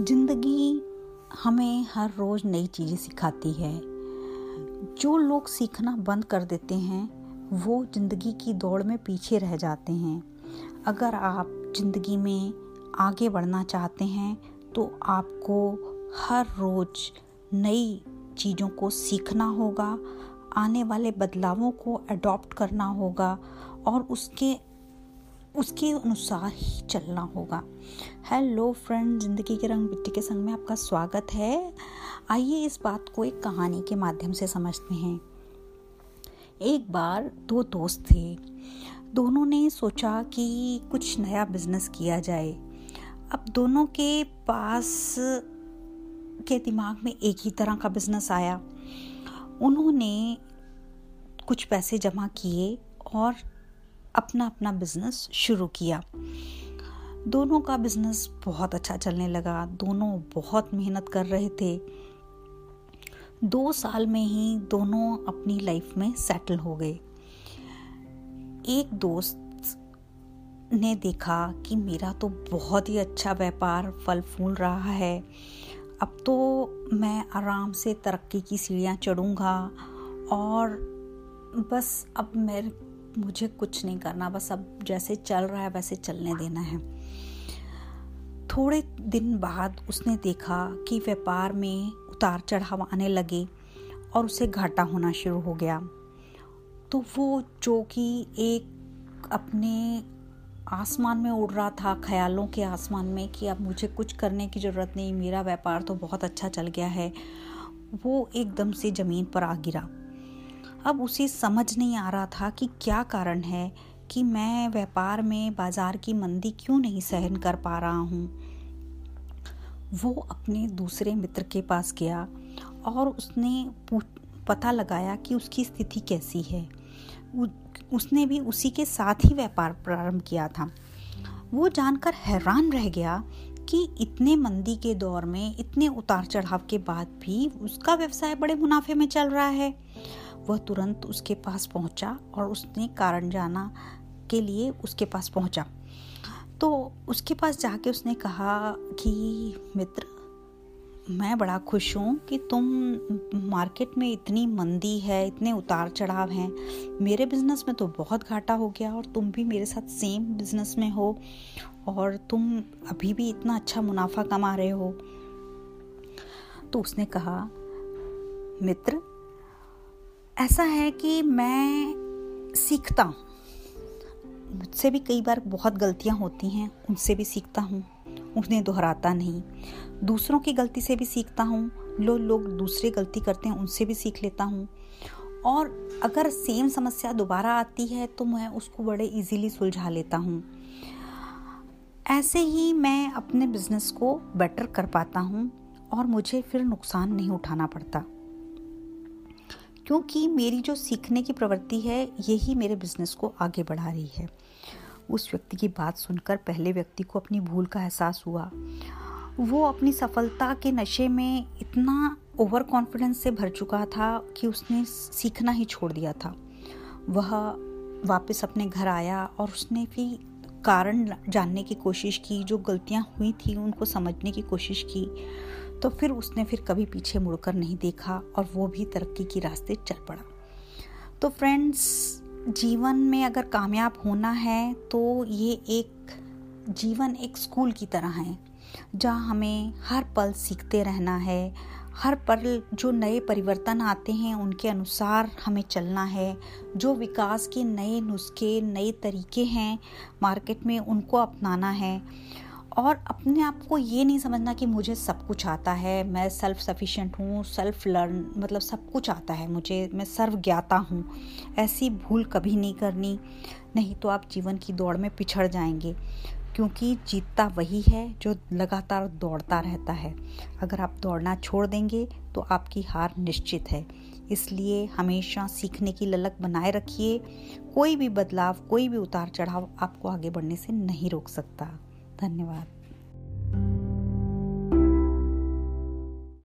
ज़िंदगी हमें हर रोज़ नई चीज़ें सिखाती है। जो लोग सीखना बंद कर देते हैं, वो ज़िंदगी की दौड़ में पीछे रह जाते हैं। अगर आप ज़िंदगी में आगे बढ़ना चाहते हैं तो आपको हर रोज़ नई चीज़ों को सीखना होगा, आने वाले बदलावों को अडॉप्ट करना होगा, और उसके उसके अनुसार ही चलना होगा। हेलो फ्रेंड ज़िंदगी के रंग मिट्टी के संग में आपका स्वागत है। आइए इस बात को एक कहानी के माध्यम से समझते हैं। एक बार दो दोस्त थे। दोनों ने सोचा कि कुछ नया बिज़नेस किया जाए। अब दोनों के पास, के दिमाग में एक ही तरह का बिज़नेस आया। उन्होंने कुछ पैसे जमा किए और अपना अपना बिज़नेस शुरू किया। दोनों का बिज़नेस बहुत अच्छा चलने लगा। दोनों बहुत मेहनत कर रहे थे। दो साल में ही दोनों अपनी लाइफ में सेटल हो गए। एक दोस्त ने देखा कि मेरा तो बहुत ही अच्छा व्यापार फल फूल रहा है। अब तो मैं आराम से तरक्की की सीढ़ियाँ चढ़ूँगा और बस अब मैं मुझे कुछ नहीं करना, बस अब जैसे चल रहा है वैसे चलने देना है। थोड़े दिन बाद उसने देखा कि व्यापार में उतार चढ़ाव आने लगे और उसे घाटा होना शुरू हो गया। तो वो जो कि एक अपने आसमान में उड़ रहा था, ख्यालों के आसमान में कि अब मुझे कुछ करने की ज़रूरत नहीं, मेरा व्यापार तो बहुत अच्छा चल गया है, वो एकदम से ज़मीन पर आ गिरा। अब उसे समझ नहीं आ रहा था कि क्या कारण है कि मैं व्यापार में बाज़ार की मंदी क्यों नहीं सहन कर पा रहा हूँ। वो अपने दूसरे मित्र के पास गया और उसने पता लगाया कि उसकी स्थिति कैसी है। उसने भी उसी के साथ ही व्यापार प्रारंभ किया था। वो जानकर हैरान रह गया कि इतने मंदी के दौर में इतने उतार चढ़ाव के बाद भी उसका व्यवसाय बड़े मुनाफे में चल रहा है। वह तुरंत उसके पास पहुँचा और उसने कारण जाना के लिए उसके पास पहुँचा। तो उसके पास जाके उसने कहा कि, मित्र, मैं बड़ा खुश हूँ कि तुम मार्केट में इतनी मंदी है, इतने उतार चढ़ाव हैं। मेरे बिज़नेस में तो बहुत घाटा हो गया और तुम भी मेरे साथ सेम बिज़नेस में हो और तुम अभी भी इतना अच्छा मुनाफा कमा रहे हो। तो उसने कहा, मित्र ऐसा है कि मैं सीखता हूँ। मुझसे भी कई बार बहुत गलतियाँ होती हैं, उनसे भी सीखता हूँ, उन्हें दोहराता नहीं। दूसरों की गलती से भी सीखता हूँ, लो, लोग दूसरे गलती करते हैं, उनसे भी सीख लेता हूँ। और अगर सेम समस्या दोबारा आती है तो मैं उसको बड़े इजीली सुलझा लेता हूँ। ऐसे ही मैं अपने बिज़नेस को बेटर कर पाता हूँ, और मुझे फिर नुकसान नहीं उठाना पड़ता। क्योंकि मेरी जो सीखने की प्रवृत्ति है, यही मेरे बिज़नेस को आगे बढ़ा रही है। उस व्यक्ति की बात सुनकर पहले व्यक्ति को अपनी भूल का एहसास हुआ। वो अपनी सफलता के नशे में इतना ओवर कॉन्फिडेंस से भर चुका था कि उसने सीखना ही छोड़ दिया था। वह वापस अपने घर आया और उसने भी कारण जानने की कोशिश की, जो गलतियाँ हुई थी उनको समझने की कोशिश की। तो फिर उसने फिर कभी पीछे मुड़कर नहीं देखा और वो भी तरक्की की रास्ते चल पड़ा। तो फ्रेंड्स जीवन में अगर कामयाब होना है तो ये एक जीवन एक स्कूल की तरह है, जहाँ हमें हर पल सीखते रहना है, हर पल जो नए परिवर्तन आते हैं, उनके अनुसार हमें चलना है, जो विकास के नए नुस्खे, नए तरीके हैं मार्केट में उनको अपनाना है। और अपने आप को ये नहीं समझना कि मुझे सब कुछ आता है, मैं सेल्फ सफिशेंट हूँ सेल्फ लर्न मतलब सब कुछ आता है मुझे, मैं सर्व ज्ञाता हूँ। ऐसी भूल कभी नहीं करनी, नहीं तो आप जीवन की दौड़ में पिछड़ जाएँगे, क्योंकि जीतता वही है जो लगातार दौड़ता रहता है। अगर आप दौड़ना छोड़ देंगे तो आपकी हार निश्चित है। इसलिए हमेशा सीखने की ललक बनाए रखिए। कोई भी बदलाव, कोई भी उतार चढ़ाव आपको आगे बढ़ने से नहीं रोक सकता। धन्यवाद.